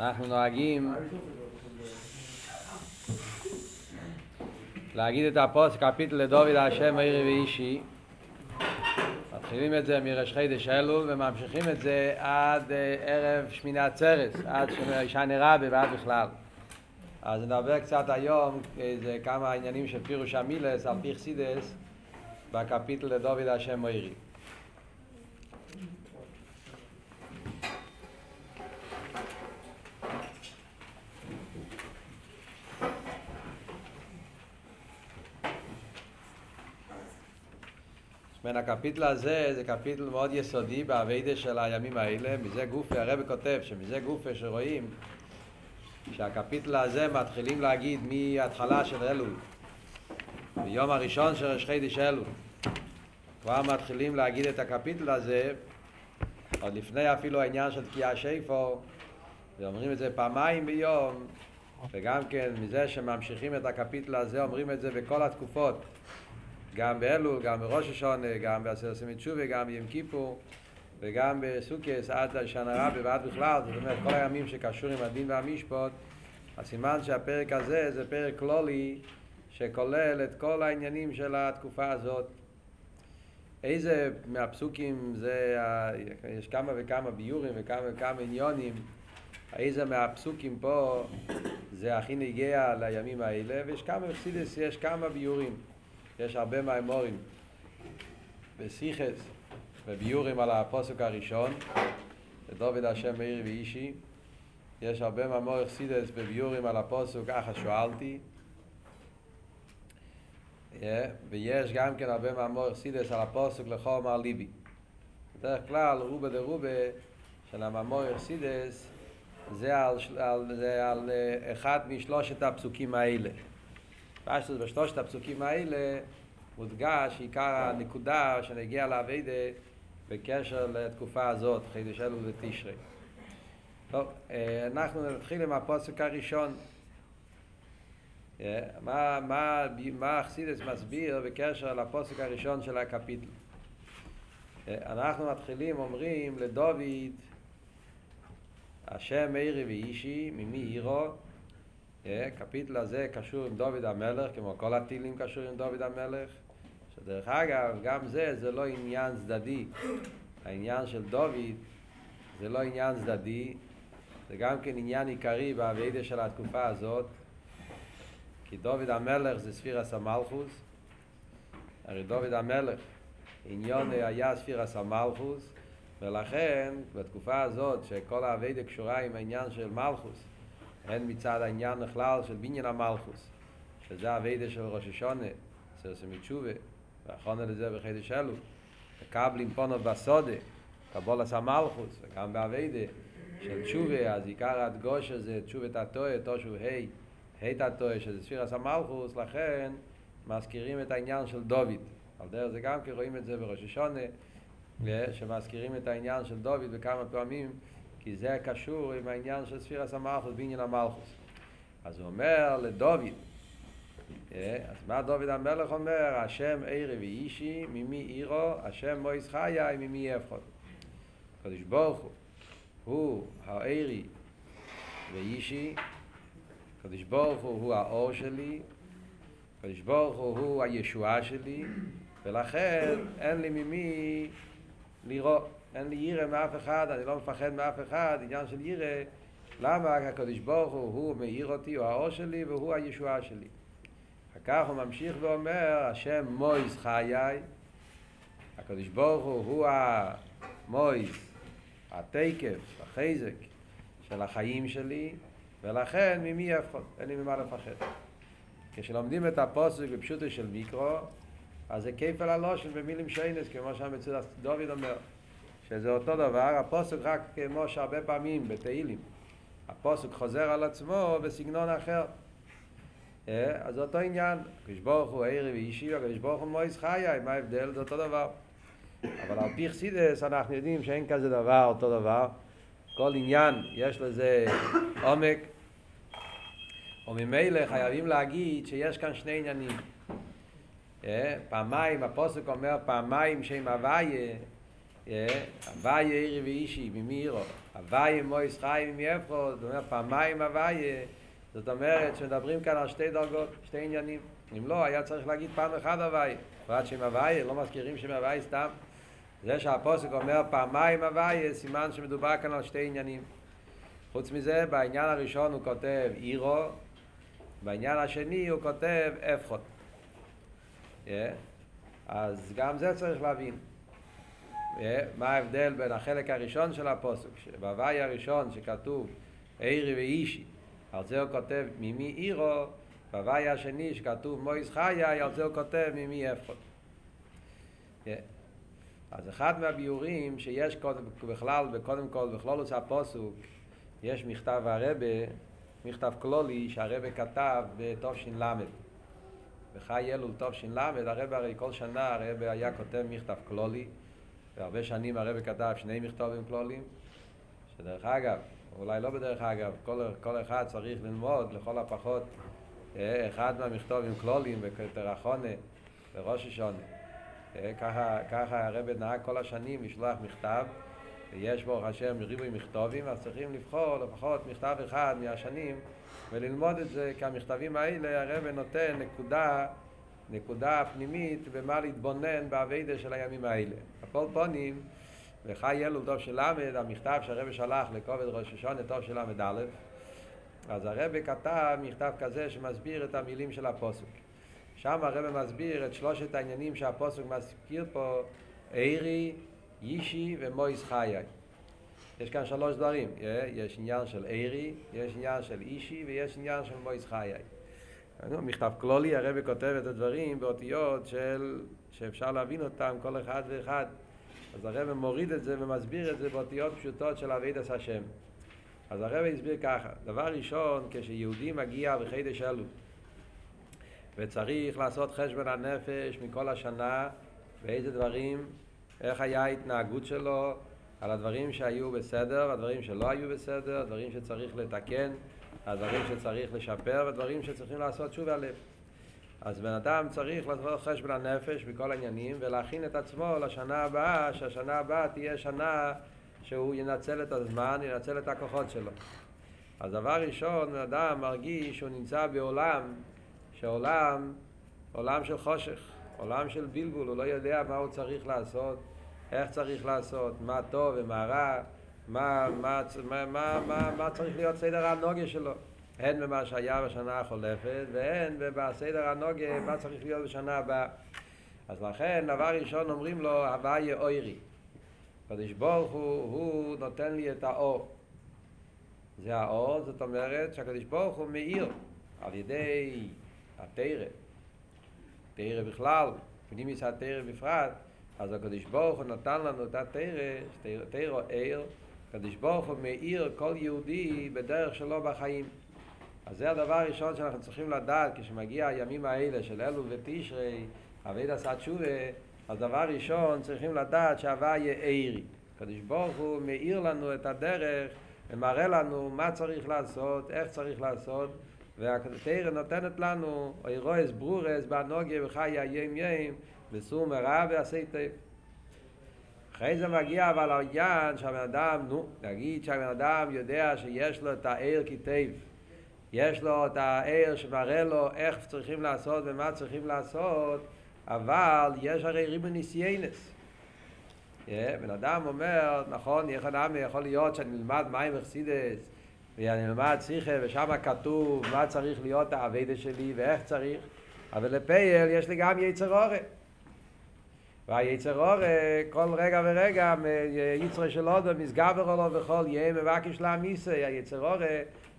אנחנו נוהגים להגיד את הפוסק קפיטל לדוד השם מאיר ואישי מתחילים את זה מראש חידש אלול וממשיכים את זה עד אה, ערב שמיני עצרת, עד שני רבי ועד בכלל. אז נדבר קצת היום איזה כמה עניינים של פירוש המילס על פי חסידס בקפיטל לדוד השם מאירי מן הקפיטל הזה זה קפיטל מאוד יסודי באביידה של הימים האלה, מזה גופה, הרב כותב שמזה גופה שרואים שהקפיטל הזה מתחילים להגיד מההתחלה של אלול, ביום הראשון של ראש חידש אלול, כבר מתחילים להגיד את הקפיטל הזה, עוד לפני אפילו העניין של תקיעה שיפו, ואומרים את זה פעמיים ביום, וגם כן מזה שממשיכים את הקפיטל הזה אומרים את זה בכל התקופות גם באלול, גם בראש השונה, גם בעשר עשרים תשובה, גם ביום כיפור וגם בסוכס עד השנה רבה ועד בכלל, זאת אומרת כל הימים שקשור עם הדין והמשפט, הסימן שהפרק הזה זה פרק כלולי שכולל את כל העניינים של התקופה הזאת. איזה מהפסוקים זה, יש כמה וכמה ביורים וכמה וכמה עניונים, איזה מהפסוקים פה זה הכי נגיע לימים האלה, ויש כמה, יש כמה ביורים. יש הרבה מהאמורים בסיכס וביורים על הפוסק הראשון, לדוד השם מאיר ואישי. יש הרבה מאמור אכסידס בביורים על הפוסק אחא שואלתי. ויש גם כן הרבה מאמור אכסידס על הפוסק לכל אמר ליבי. בדרך כלל רובה דרובה של המאמור אכסידס זה על, על, זה על אחד משלושת הפסוקים האלה. פשטוס בשלושת הפסוקים האלה מודגש עיקר הנקודה שנגיע לאביידה בקשר לתקופה הזאת, חידש אלול ותשרי. טוב, אנחנו נתחיל עם הפוסק הראשון. מה, מה, מה אכסידס מסביר בקשר לפוסק הראשון של הקפיטל? אנחנו מתחילים, אומרים לדוד, השם מאירי ואישי, ממי עירו, קפיטל הזה קשור עם דוד המלך, כמו כל הטילים קשור עם דוד המלך. שדרך אגב, גם זה, זה לא עניין צדדי. העניין של דוד זה לא עניין צדדי, זה גם כן עניין עיקרי בעבידה של התקופה הזאת. כי דוד המלך זה ספיר הסמלכוס. הרי דוד המלך, עניון היה ספיר הסמלכוס, ולכן בתקופה הזאת שכל העבידה קשורה עם העניין של מלכוס, הן מצד העניין בכלל של בניין המלכוס, שזה הווידה של ראש השונה, סרסמי תשובה, ואחרונה לזה בחידש אלו, מקבלים פונו בסודה, קבול עשה מלכוס, וגם בהווידה של תשובה, אז עיקר הדגוש הזה, תשובת התועה, תושו ה', ה' התועה, שזה ספיר עשה מלכוס, לכן מזכירים את העניין של דוד. על דרך זה גם כי רואים את זה בראש השונה, שמזכירים את העניין של דוד בכמה פעמים, כי זה קשור עם העניין של ספירס המלכוס בעניין המלכוס. אז הוא אומר לדוד, אז מה דוד המלך אומר? השם עירי ואישי, ממי עירו, השם מויס חיי, ממי יפחוד. הקדוש ברוך הוא, הוא העירי ואישי, הקדוש ברוך הוא הוא האור שלי, הקדוש ברוך הוא הוא הישועה שלי, ולכן אין לי ממי לראות. אין לי ירא מאף אחד, אני לא מפחד מאף אחד, עניין של ירא, למה הקדוש ברוך הוא, הוא מאיר אותי, הוא האור שלי והוא הישועה שלי. אחר כך הוא ממשיך ואומר, השם מויס חיי, הקדוש ברוך הוא, הוא המויס, התקף, החזק של החיים שלי, ולכן ממי יפחד, אין לי ממה לפחד. כשלומדים את הפוסק בפשוטו של מיקרו, אז זה כיפל הלושן במילים שיינס, כמו שהמצודת דוד אומר. שזה אותו דבר, הפוסק רק כמו שהרבה פעמים בתהילים, הפוסק חוזר על עצמו בסגנון אחר. אז זה אותו עניין, הקדוש ברוך הוא ערב ואישי, הקדוש ברוך הוא מויס חיי, מה ההבדל? זה אותו דבר. אבל על פי חסידס אנחנו יודעים שאין כזה דבר אותו דבר. כל עניין יש לזה עומק, וממילא חייבים להגיד שיש כאן שני עניינים. פעמיים, הפוסק אומר פעמיים שם הוויה, הוויה עירי ואישי, ממי עירו? הוויה מויס חי ממי אפרו, זאת אומרת פעמיים הוויה, זאת אומרת שמדברים כאן על שתי דרגות, שתי עניינים. אם לא, היה צריך להגיד פעם אחת הוויה. בפרט שם הוויה, לא מזכירים שם הוויה סתם. זה שהפוסק אומר פעמיים הוויה, סימן שמדובר כאן על שתי עניינים. חוץ מזה, בעניין הראשון הוא כותב עירו, בעניין השני הוא כותב אפחות. Yeah. אז גם זה צריך להבין. Yeah. מה ההבדל בין החלק הראשון של הפוסק, שבהוואי הראשון שכתוב עירי ואישי, על זה הוא כותב ממי עירו, בהוואי השני שכתוב מויס חיי, על זה הוא כותב ממי אפחות. Yeah. אז אחד מהביורים שיש קודם, בכלל, וקודם כל, בכלולוס הפוסוק, יש מכתב הרבה, מכתב כלולי שהרבה כתב בתש"ל. בחי אלול תש"ל, הרבה הרי כל שנה הרבה היה כותב מכתב כלולי, והרבה שנים הרבה כתב שני מכתבים כלוליים, שדרך אגב, אולי לא בדרך אגב, כל, כל אחד צריך ללמוד לכל הפחות אחד מהמכתבים כלוליים בקטרחונה, בראש השונה. ככה, ככה הרבה נהג כל השנים לשלוח מכתב ויש ברוך השם ריבוי מכתובים, אז צריכים לבחור לפחות מכתב אחד מהשנים וללמוד את זה, כי המכתבים האלה הרב נותן נקודה, נקודה פנימית במה להתבונן באביידה של הימים האלה. הכל פונים, וחי אלול טוב של למד, המכתב שהרב שלח לכובד ראש השונה טוב של למד א', אז הרב כתב מכתב כזה שמסביר את המילים של הפוסק. שם הרב מסביר את שלושת העניינים שהפוסק מזכיר פה, עירי, אישי ומויס חיי. יש כאן שלוש דברים, יש עניין של עירי, יש עניין של אישי ויש עניין של מויס חיי. מכתב כלולי, הרבי כותב את הדברים באותיות של, שאפשר להבין אותם כל אחד ואחד. אז הרבי מוריד את זה ומסביר את זה באותיות פשוטות של אבידס השם. אז הרבי הסביר ככה, דבר ראשון, כשיהודי מגיע בחידש אלו וצריך לעשות חשבון הנפש מכל השנה ואיזה דברים איך היה ההתנהגות שלו על הדברים שהיו בסדר, הדברים שלא היו בסדר, הדברים שצריך לתקן, הדברים שצריך לשפר והדברים שצריכים לעשות שוב הלב. אז בן אדם צריך לעשות חשבון הנפש בכל העניינים ולהכין את עצמו לשנה הבאה, שהשנה הבאה תהיה שנה שהוא ינצל את הזמן, ינצל את הכוחות שלו. אז דבר ראשון, בן אדם מרגיש שהוא נמצא בעולם, שעולם, עולם של חושך. עולם של בלבול, הוא לא יודע מה הוא צריך לעשות, איך צריך לעשות, מה טוב ומה רע, מה, מה, מה, מה, מה, מה צריך להיות סדר הנוגה שלו. הן במה שהיה בשנה החולפת, והן בסדר הנוגה, מה צריך להיות בשנה הבאה. אז לכן, דבר ראשון אומרים לו, הוויה אוירי. הקדוש ברוך הוא, הוא נותן לי את האור. זה האור, זאת אומרת שהקדוש ברוך הוא מאיר על ידי התרא. תרא בכלל, פנימיס התרא בפרט, אז הקדוש ברוך הוא נתן לנו את התרא, תרא עיר, הקדוש ברוך הוא מאיר כל יהודי בדרך שלו בחיים. אז זה הדבר הראשון שאנחנו צריכים לדעת כשמגיע הימים האלה של אלו ותשרי, אביד עשה תשובה, אז דבר ראשון צריכים לדעת שהווה יהיה עירי. הקדוש ברוך הוא מאיר לנו את הדרך ומראה לנו מה צריך לעשות, איך צריך לעשות, והתרא נותנת לנו אירועס ברורס באנוגיה וחיי ים ים בסור מרע ועשי טוב. אחרי זה מגיע אבל העניין שהבן אדם, נו, נגיד שהבן אדם יודע שיש לו את העיר כתיב, יש לו את העיר שמראה לו איך צריכים לעשות ומה צריכים לעשות, אבל יש הרי ריבו ניסיינס. Yeah, בן אדם אומר, נכון, איך אדם יכול להיות שאני נלמד מים אכסידס, ואני נלמד שיחה ושם כתוב מה צריך להיות העבדה שלי ואיך צריך, אבל לפייל יש לי גם יצר אורך. והיצר אור כל רגע ורגע יצר של אודו מסגבר לו וכל יהיה מבקש להמיסה היצר אור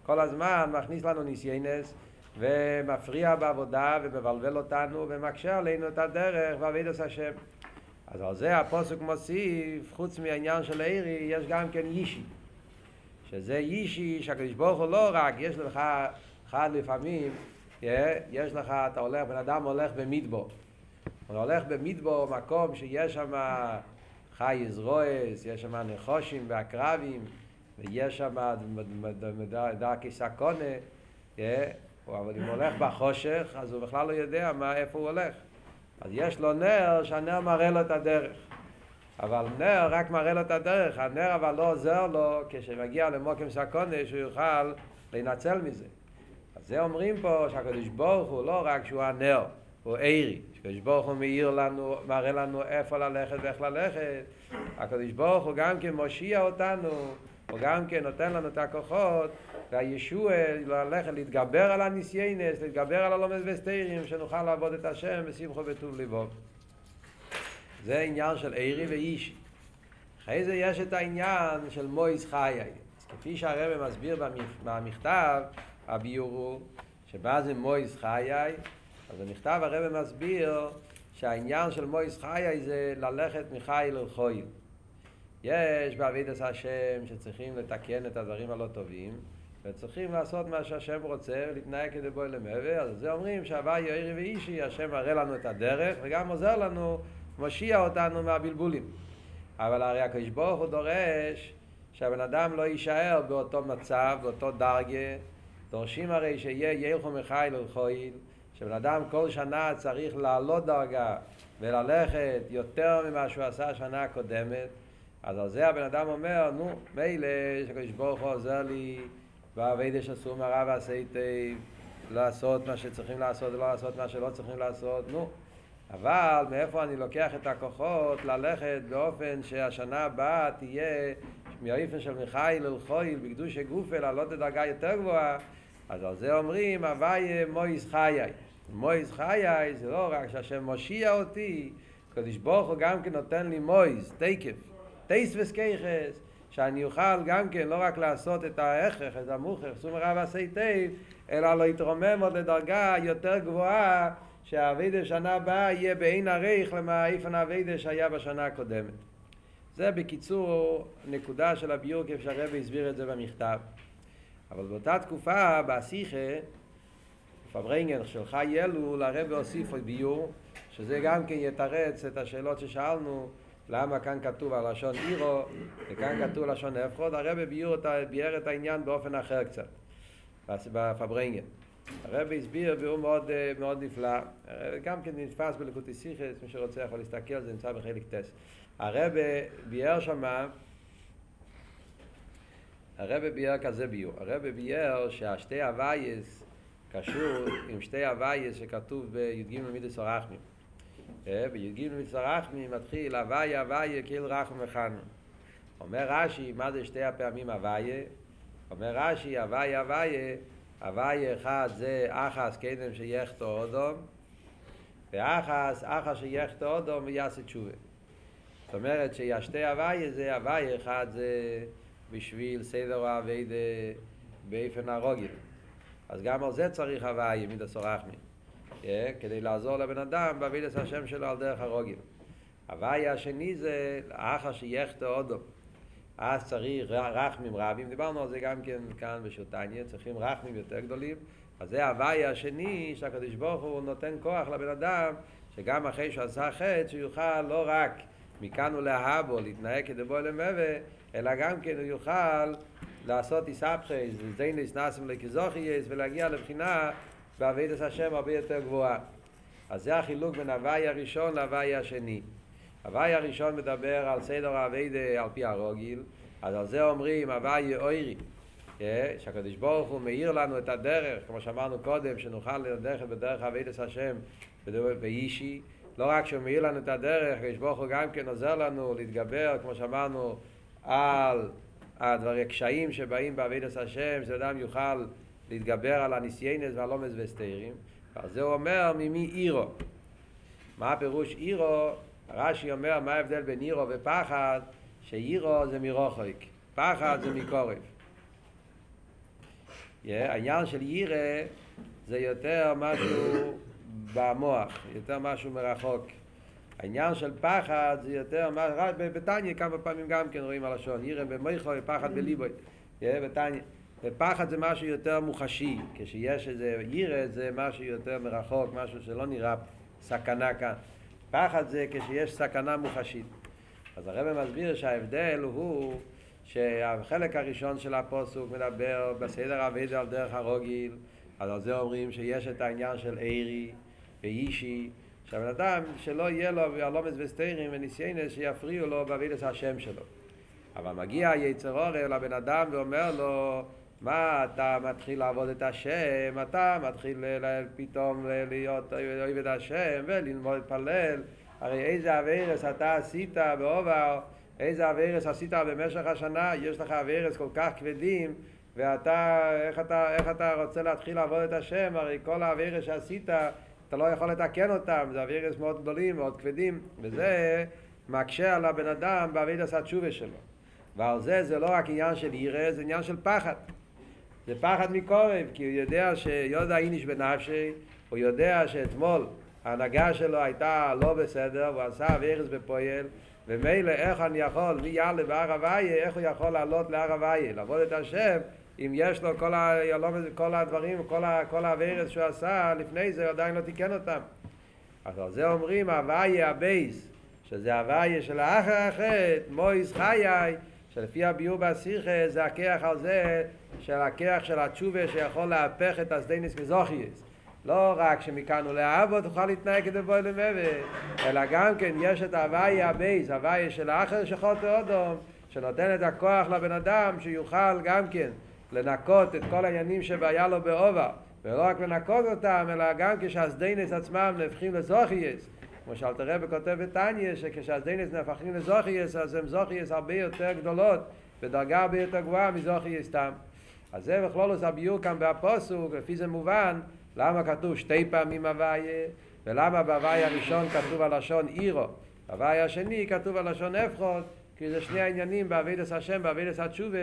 כל הזמן מכניס לנו ניסיינס ומפריע בעבודה ומבלבל אותנו ומקשה עלינו את הדרך ועבודת השם. אז על זה הפוסק מוסיף חוץ מהעניין של העירי יש גם כן אישי. שזה אישי שהקדוש ברוך הוא לא רק יש לך אחד לפעמים יש לך אתה הולך בן אדם הולך במדבור הוא הולך במדבור, מקום שיש שם חי יזרועס, יש שם נחושים ועקרבים, ויש שם דרכי סקונה, אבל אם הוא הולך בחושך, אז הוא בכלל לא יודע מה, איפה הוא הולך. אז יש לו נר, שהנר מראה לו את הדרך. אבל נר רק מראה לו את הדרך, הנר אבל לא עוזר לו כשמגיע למוקם סקונה שהוא יוכל להינצל מזה. אז זה אומרים פה שהקדוש ברוך הוא לא רק שהוא הנר, הוא עירי, הקדוש ברוך הוא מאיר לנו, מראה לנו איפה ללכת ואיך ללכת, הקדוש ברוך הוא גם כן מושיע אותנו, הוא גם כן נותן לנו את הכוחות והישוע ללכת, להתגבר על הניסיינס, להתגבר על הלומד וסתירים, שנוכל לעבוד את השם בשמחו וטוב ליבו. זה עניין של עירי ואישי. אחרי זה יש את העניין של מויס חיי. כפי שהרבא מסביר במכתב, הביור הוא שמה זה מויס חיי, אז במכתב הרבא מסביר שהעניין של מויס חיי זה ללכת מחיל אל חויל. יש בעבידת השם שצריכים לתקן את הדברים הלא טובים וצריכים לעשות מה שהשם רוצה ולהתנהג כדי בוא למעבר אז זה אומרים שהוואי יאירי ואישי השם מראה לנו את הדרך וגם עוזר לנו מושיע אותנו מהבלבולים. אבל הרי הקדוש ברוך הוא דורש שהבן אדם לא יישאר באותו מצב, באותו דרגה. דורשים הרי שיהיה ילכו מחיל אל חויל שבן אדם כל שנה צריך לעלות דרגה וללכת יותר ממה שהוא עשה שנה הקודמת אז על זה הבן אדם אומר, נו, מילא שקדוש ברוך הוא עוזר לי בעבידה שעשו מרע ועשיתי לעשות מה שצריכים לעשות ולא לעשות מה שלא צריכים לעשות, נו. אבל מאיפה אני לוקח את הכוחות ללכת באופן שהשנה הבאה תהיה מהאיפן של מיכאל אל חויל בקדוש גופה לעלות לדרגה יותר גבוהה אז על זה אומרים הווי מויס חיי מויס חיי זה לא רק שהשם מושיע אותי קדוש ברוך הוא גם כן נותן לי מויס, תקף טייס וסקייחס, שאני אוכל גם כן לא רק לעשות את ההכרח, את המוכרח, סום רב עשי טייב, אלא לא יתרומם עוד לדרגה יותר גבוהה, שהאבידה שנה הבאה יהיה בעין הריך למה איפן האבידה שהיה בשנה הקודמת. זה בקיצור נקודה של הביור כפי שהרבא הסביר את זה במכתב. אבל באותה תקופה, בשיחה, פברנגן של חי אלול, הרבא הוסיף ביור, שזה גם כן יתרץ את השאלות ששאלנו למה כאן כתוב הלשון אירו וכאן כתוב לשון נפחוד, הרבי ביור, ביאר את העניין באופן אחר קצת, בפברנגן. הרבי הסביר ביור מאוד, מאוד נפלא, גם כן נתפס בלקוטי סיכס, מי שרוצה יכול להסתכל, זה נמצא בחלק טס. הרבי ביאר שמה, הרבי ביאר כזה ביור, הרבי ביאר שהשתי הווייס קשור עם שתי הווייס שכתוב בי"ג מידס אורחמים. בי"ג מצרחמי מתחיל הוויה הוויה כאילו רחם וחנו. אומר רש"י, מה זה שתי הפעמים הוויה? אומר רש"י, הוויה הוויה, הוויה אחד זה אחס קדם שיחטו אודום, ואחס, אחס שיחטו אודום ויעשה תשובה. זאת אומרת שהשתי הוויה זה הוויה אחד זה בשביל סדר האביידה באופן הרוגל. אז גם על זה צריך הוויה מידס אורחמי. כדי לעזור לבן אדם בעבידת השם שלו על דרך הרוגים. הוואי השני זה אחר שיחטא אודו. אז צריך רחמים רבים, דיברנו על זה גם כן כאן בשוטניה, צריכים רחמים יותר גדולים. אז זה הוואי השני שהקדוש ברוך הוא נותן כוח לבן אדם, שגם אחרי שהוא עשה חטא, שהוא יוכל לא רק מכאן ולהבו להתנהג כדבו למבה, אלא גם כן הוא יוכל לעשות איסבחס, זיינס נסם לכזוכייס, ולהגיע לבחינה בעבידת השם הרבה יותר גבוהה. אז זה החילוק בין הוואי הראשון להוואי השני. הוואי הראשון מדבר על סדר העבידה על פי הרוגיל, אז על זה אומרים הוואי אוירי, שהקדוש ברוך הוא מאיר לנו את הדרך, כמו שאמרנו קודם, שנוכל לדרך בדרך עבידת השם באישי, לא רק שהוא מאיר לנו את הדרך, הקדוש ברוך הוא גם כן עוזר לנו להתגבר, כמו שאמרנו, על הדברים, הקשיים שבאים בעבידת השם, שאדם יוכל להתגבר על הניסיינס והלומס וסתירים, אז זה אומר ממי אירו. מה הפירוש אירו? רש"י אומר מה ההבדל בין אירו ופחד, שאירו זה מרוחק, פחד זה מקורב. Yeah, העניין של יירה זה יותר משהו במוח, יותר משהו מרחוק. העניין של פחד זה יותר, רק בתניא כמה פעמים גם כן רואים הלשון, יירה במויכו ופחד בליבוי, yeah, בתניא. ופחד זה משהו יותר מוחשי, כשיש איזה ירא זה משהו יותר מרחוק, משהו שלא נראה סכנה כאן. פחד זה כשיש סכנה מוחשית. אז הרב מסביר שההבדל הוא שהחלק הראשון של הפוסוק מדבר בסדר אבידה על דרך הרוגיל, אז על זה אומרים שיש את העניין של עירי ואישי, שהבן אדם, שלא יהיה לו הלומץ וסתירים וניסיינס שיפריעו לו בעבידת השם שלו. אבל מגיע יצר אורל לבן אדם ואומר לו, מה אתה מתחיל לעבוד את השם, אתה מתחיל פתאום להיות אוהב את השם וללמוד להתפלל, הרי איזה אביירס אתה עשית בעובר, איזה אביירס עשית במשך השנה, יש לך אביירס כל כך כבדים ואתה, איך אתה, איך אתה רוצה להתחיל לעבוד את השם, הרי כל האביירס שעשית אתה לא יכול לתקן אותם, זה אביירס מאוד גדולים, מאוד כבדים, וזה מקשה על הבן אדם בעבידת התשובה שלו. ועל זה זה לא רק עניין של ירא, זה עניין של פחד. זה פחד מקורב, כי הוא יודע שיודע איניש בנפשי, הוא יודע שאתמול ההנהגה שלו הייתה לא בסדר, והוא עשה אבירס בפועל, ומילא איך אני יכול, מי יעלה בהר הוויה, איך הוא יכול לעלות להר הוויה, לעבוד את השם, אם יש לו כל, ה, כל הדברים, כל, ה, כל האבירס שהוא עשה לפני זה, הוא עדיין לא תיקן אותם. אז על זה אומרים הוויה הבייס, שזה הוויה של האחר החטא, מויס חיי, שלפי הביור בשיחה זה הכיח על זה של הכיח של התשובה שיכול להפך את הסדייניס מזוכייס. לא רק שמכאן ולהבא תוכל להתנהג כדי בואי למוות, אלא גם כן יש את הוויה הבייס, הוויה של האחר שחוטא אודום, שנותן את הכוח לבן אדם שיוכל גם כן לנקות את כל העניינים שהיה לו בעובר, ולא רק לנקות אותם, אלא גם כשהסדיינס עצמם נהפכים לזוכייס. כמו שאלתר רבי כותב בתניא, שכשהסדיינס נהפכים לזוכייס, אז הם זוכייס הרבה יותר גדולות, בדרגה הרבה יותר גבוהה מזוכייס סתם. אז זה בכלולוס הביור כאן בהפוסוק, לפי זה מובן, למה כתוב שתי פעמים הוויה, ולמה בהוויה הראשון כתוב הלשון אירו, בהוויה השני כתוב הלשון אפחות, כי זה שני העניינים בעבידת השם, בעבידת התשובה,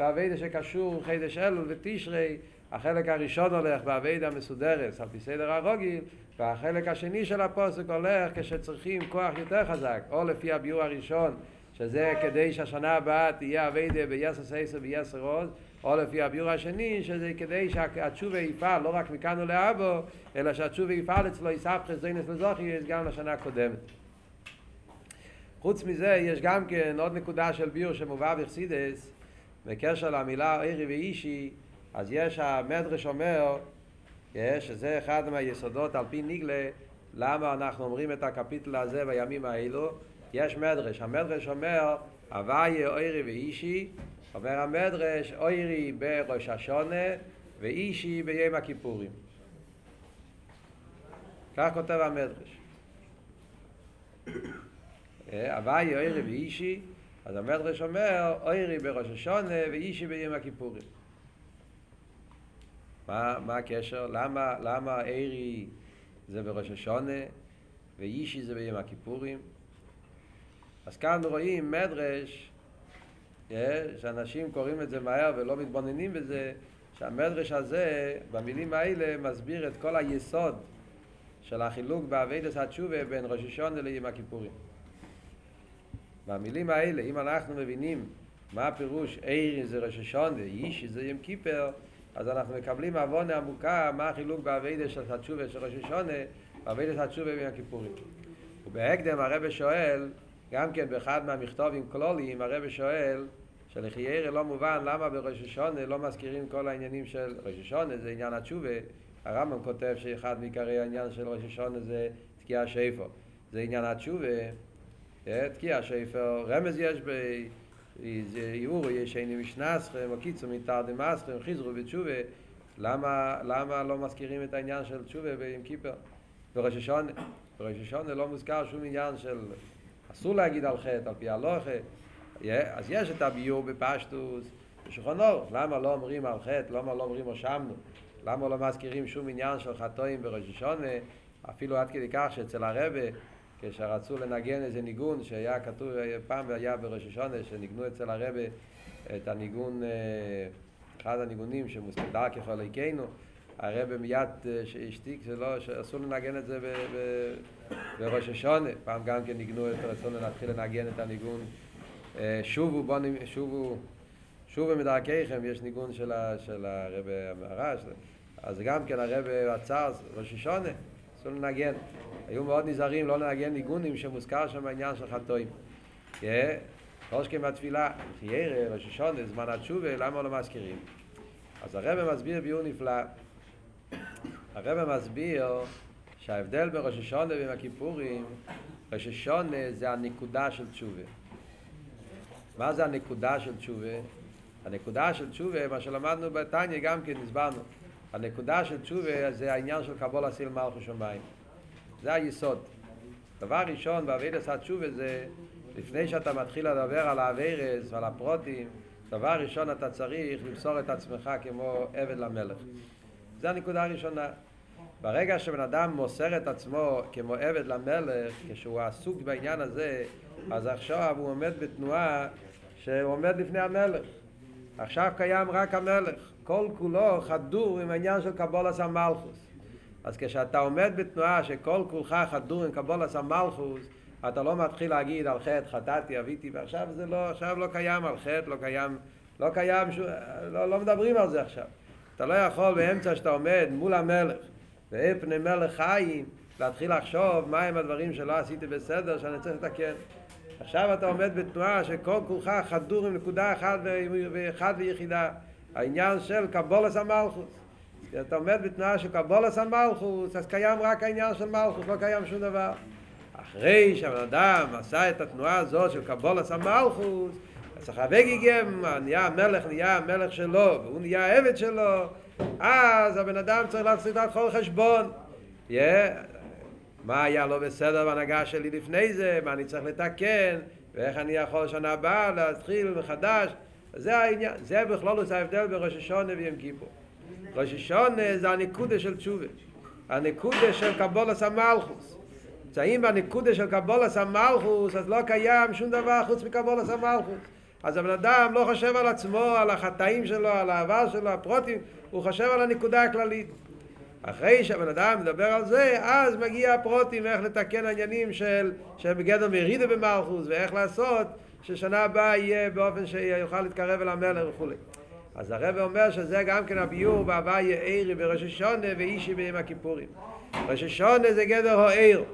בעבידה שקשור חידש אלול ותשרי, החלק הראשון הולך בעבידה מסודרת, על פי סדר הרוגל, והחלק השני של הפוסק הולך כשצריכים כוח יותר חזק, או לפי הביור הראשון, שזה כדי שהשנה הבאה תהיה עבידה ביסר סייסר ויסר עוז, או לפי הביור השני, שזה כדי שהתשובה יפעל לא רק מכאן ולאבו, אלא שהתשובה יפעל אצלו יסבך זיינס לזוכי, גם לשנה הקודמת. חוץ מזה, יש גם כן עוד נקודה של ביור שמובא בחסידס, בקשר למילה ערי ואישי, אז יש המדרש אומר, שזה אחד מהיסודות על פי ניגלה, למה אנחנו אומרים את הקפיטל הזה בימים האלו, יש מדרש, המדרש אומר, הוויה ערי ואישי, אומר המדרש, ערי בראש השונה ואישי ביום הכיפורים. כך כותב המדרש. הוויה ערי ואישי אז המדרש אומר, אוירי בראש השונה ואישי ביום הכיפורים. מה, מה הקשר? למה, למה איירי זה בראש השונה ואישי זה ביום הכיפורים? אז כאן רואים מדרש, שאנשים קוראים את זה מהר ולא מתבוננים בזה, שהמדרש הזה, במילים האלה, מסביר את כל היסוד של החילוק באביידס התשובה בין ראש השונה ליום הכיפורים. במילים האלה, אם אנחנו מבינים מה הפירוש עיר זה ראש השונה, איש זה יום כיפר, אז אנחנו מקבלים עוונה עמוקה מה החילוק באביידה של התשובה של ראש השונה, באביידה של התשובה ביום הכיפורים. ובהקדם הרב שואל, גם כן באחד מהמכתובים כלוליים, הרב שואל, שלחיירה לא מובן למה בראש השונה לא מזכירים כל העניינים של ראש השונה, זה עניין התשובה. הרמב"ם כותב שאחד מעיקרי העניין של ראש השונה זה תקיעה שיפו. זה עניין התשובה. תקיע שיפר, רמז יש ב... יאור יש איני משנסכם, או קיצור מתרדמסכם, חיזרו בתשובה, למה, למה לא מזכירים את העניין של תשובה ביום כיפר? בראש השונה, בראש השונה לא מוזכר שום עניין של אסור להגיד על חטא, על פי הלוכה, אז יש את הביור בפשטוס, בשולחן אור, למה לא אומרים על חטא, למה לא אומרים הושמנו, למה לא מזכירים שום עניין של חטאים בראש השונה, אפילו עד כדי כך שאצל הרבה כשרצו לנגן איזה ניגון שהיה כתוב פעם היה בראש השונה שניגנו אצל הרבה את הניגון אחד הניגונים שמוסתדר ככל עיקנו הרבה מיד השתיק שלא, שאסור לנגן את זה ב, ב, בראש השונה. פעם גם כן ניגנו את רצון להתחיל לנגן את הניגון. שובו בונים, שובו שובו מדרכיכם יש ניגון של, של הרבה המרש אז גם כן הרבה עצר ראש השונה אסור לנגן היו מאוד נזהרים לא לנגן ניגונים שמוזכר שם העניין של חטואים. חושכם בתפילה, חיירה, ראש השונה, זמן התשובה, למה לא מזכירים? אז הרב מסביר ביור נפלא. הרב מסביר שההבדל בין ראש השונה ועם הכיפורים, ראש השונה זה הנקודה של תשובה. מה זה הנקודה של תשובה? הנקודה של תשובה, מה שלמדנו בתניא גם כן, הסברנו. הנקודה של תשובה זה העניין של קבול אסיל מלכו שמיים. זה היסוד. דבר ראשון בעבידת התשובה זה, לפני שאתה מתחיל לדבר על האבירס ועל הפרוטים, דבר ראשון אתה צריך למסור את עצמך כמו עבד למלך. זה הנקודה הראשונה. ברגע שבן אדם מוסר את עצמו כמו עבד למלך, כשהוא עסוק בעניין הזה, אז עכשיו הוא עומד בתנועה שהוא עומד לפני המלך. עכשיו קיים רק המלך. כל כולו חדור עם העניין של קבולס המלכוס. אז כשאתה עומד בתנועה שכל כולך חדור עם קבולס המלכוס, אתה לא מתחיל להגיד על חטא, חטאתי, אביתי, ועכשיו זה לא, עכשיו לא קיים על חטא, לא קיים, לא קיים, שו, לא, לא מדברים על זה עכשיו. אתה לא יכול באמצע שאתה עומד מול המלך, ואין פני מלך חיים, להתחיל לחשוב מהם הדברים שלא עשיתי בסדר, שאני צריך לתקן. עכשיו אתה עומד בתנועה שכל כולך חדור עם נקודה אחת ואחד ויחידה. העניין של קבולס המלכוס. אתה עומד בתנועה של קבולס המלכוס, אז קיים רק העניין של מלכוס, לא קיים שום דבר. אחרי שהבן אדם עשה את התנועה הזאת של קבולס המלכוס, אז אחרי גיגם, נהיה המלך, נהיה המלך שלו, והוא נהיה העבד שלו, אז הבן אדם צריך לעשות את כל חשבון. Yeah. מה היה לא בסדר בהנהגה שלי לפני זה, מה אני צריך לתקן, ואיך אני יכול שנה הבאה להתחיל מחדש. זה העניין, זה בכלול זה ההבדל בין ראש השונה ויום כיפור. ראש השונה זה הנקודה של תשובה, הנקודה של קבולס המלכוס. נמצאים בנקודה של קבולס המלכוס, אז לא קיים שום דבר חוץ מקבולס המלכוס. אז הבן אדם לא חושב על עצמו, על החטאים שלו, על העבר שלו, הפרוטים, הוא חושב על הנקודה הכללית. אחרי שהבן אדם מדבר על זה, אז מגיע הפרוטים איך לתקן העניינים של, של בגדר מרידה במלכוס, ואיך לעשות ששנה הבאה יהיה באופן שיוכל להתקרב אל המלך וכולי. אז הרב אומר שזה גם כן הביור בהוויה עירי בראש השונה ואישי ביום הכיפורים. ראש השונה זה גדר העיר.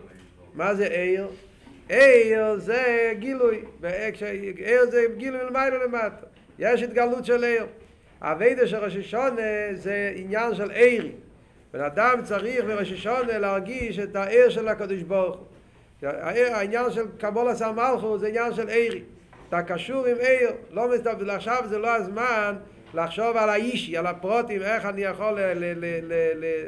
מה זה עיר? עיר זה גילוי. עיר זה גילוי מלמעלה למטה. יש התגלות של עיר. הווידה של ראש השונה זה עניין של עירי. בן אדם צריך בראש השונה להרגיש את העיר של הקדוש ברוך הוא. העניין של קבולת המלכות זה עניין של עירי. אתה קשור עם עיר, לא מסתבר, עכשיו זה לא הזמן לחשוב על האישי, על הפרוטים, איך אני יכול,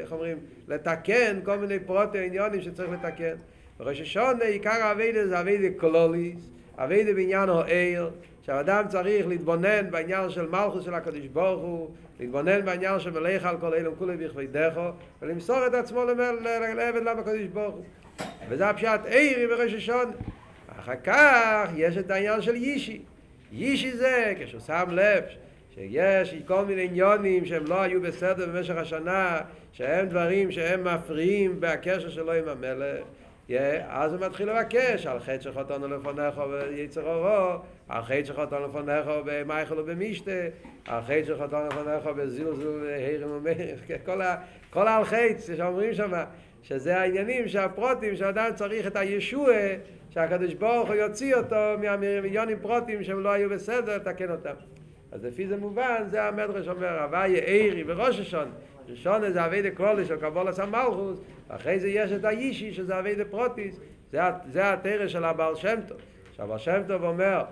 איך אומרים, לתקן כל מיני פרוטים, עניונים שצריך לתקן. בראש השונה עיקר האביידה זה אביידה קלוליס, אביידה בעניין העיר, שהאדם צריך להתבונן בעניין של מלכוס של הקדוש ברוך הוא, להתבונן בעניין של מלך על כל אילום כולי בכבדךו, ולמסור את עצמו לעבד למה הקדוש ברוך הוא. וזה הפשט עירי בראש השונה. אחר כך יש את העניין של יישי. יישי זה כשהוא שם לב שיש כל מיני עניונים שהם לא היו בסדר במשך השנה, שהם דברים שהם מפריעים בקשר שלו עם המלך. אז הוא מתחיל לבקש על חטא שחוטונו לפניך ויצר אורו, על חטא שחוטונו לפניך במייכל ובמשתה, על חטא שחוטונו לפניך בזילזול והרם ומלך, כל, כל על חטא שאומרים שם, שזה העניינים שהפרוטים שאדם צריך את הישוע שהקדוש ברוך הוא יוציא אותו מהמיליונים פרוטים שהם לא היו בסדר, לתקן אותם. אז לפי זה מובן, זה המדרש אומר, הוויה עירי וראש השון. ראשון זה אבי דה קלולי של קבולס המלכוס, אחרי זה יש את האישי שזה אבי דה פרוטיס, זה, זה התרא של הבעל שם טוב. שהבעל שם טוב אומר,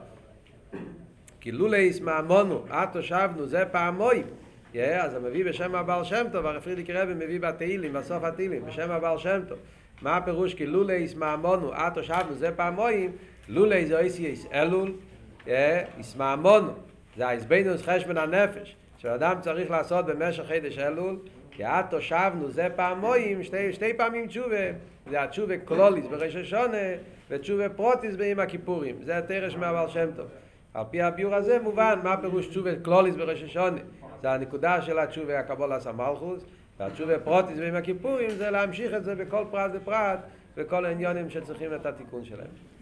כי לולי ישמעמונו, את תושבנו, זה פעמויים. Yeah, אז הוא מביא בשם הבעל שם טוב, הרב פרידיק רבי מביא בתהילים, בסוף התהילים, בשם הבעל שם טוב. מה הפירוש כי לולי ישמעמונו, את תושבנו, זה פעמויים, לולי זה אויסי יש אלול, ישמעמונו, זה ההסבינוס חשבון הנפש, שאדם צריך לעשות במשך חידש אלול, כי את תושבנו זה פעמויים, שתי, שתי פעמים תשובה, זה התשובה קלוליס בראש השונה, ותשובה פרוטיס בימים הכיפורים, זה התרש מהבעל שם טוב. על פי הביור הזה מובן מה פירוש תשובה קלוליס בראש השונה, זה הנקודה של התשובה הקבולס המלכוס, והתשובה פרוטיס בימים הכיפורים זה להמשיך את זה בכל פרט ופרט, וכל העניונים שצריכים את התיקון שלהם.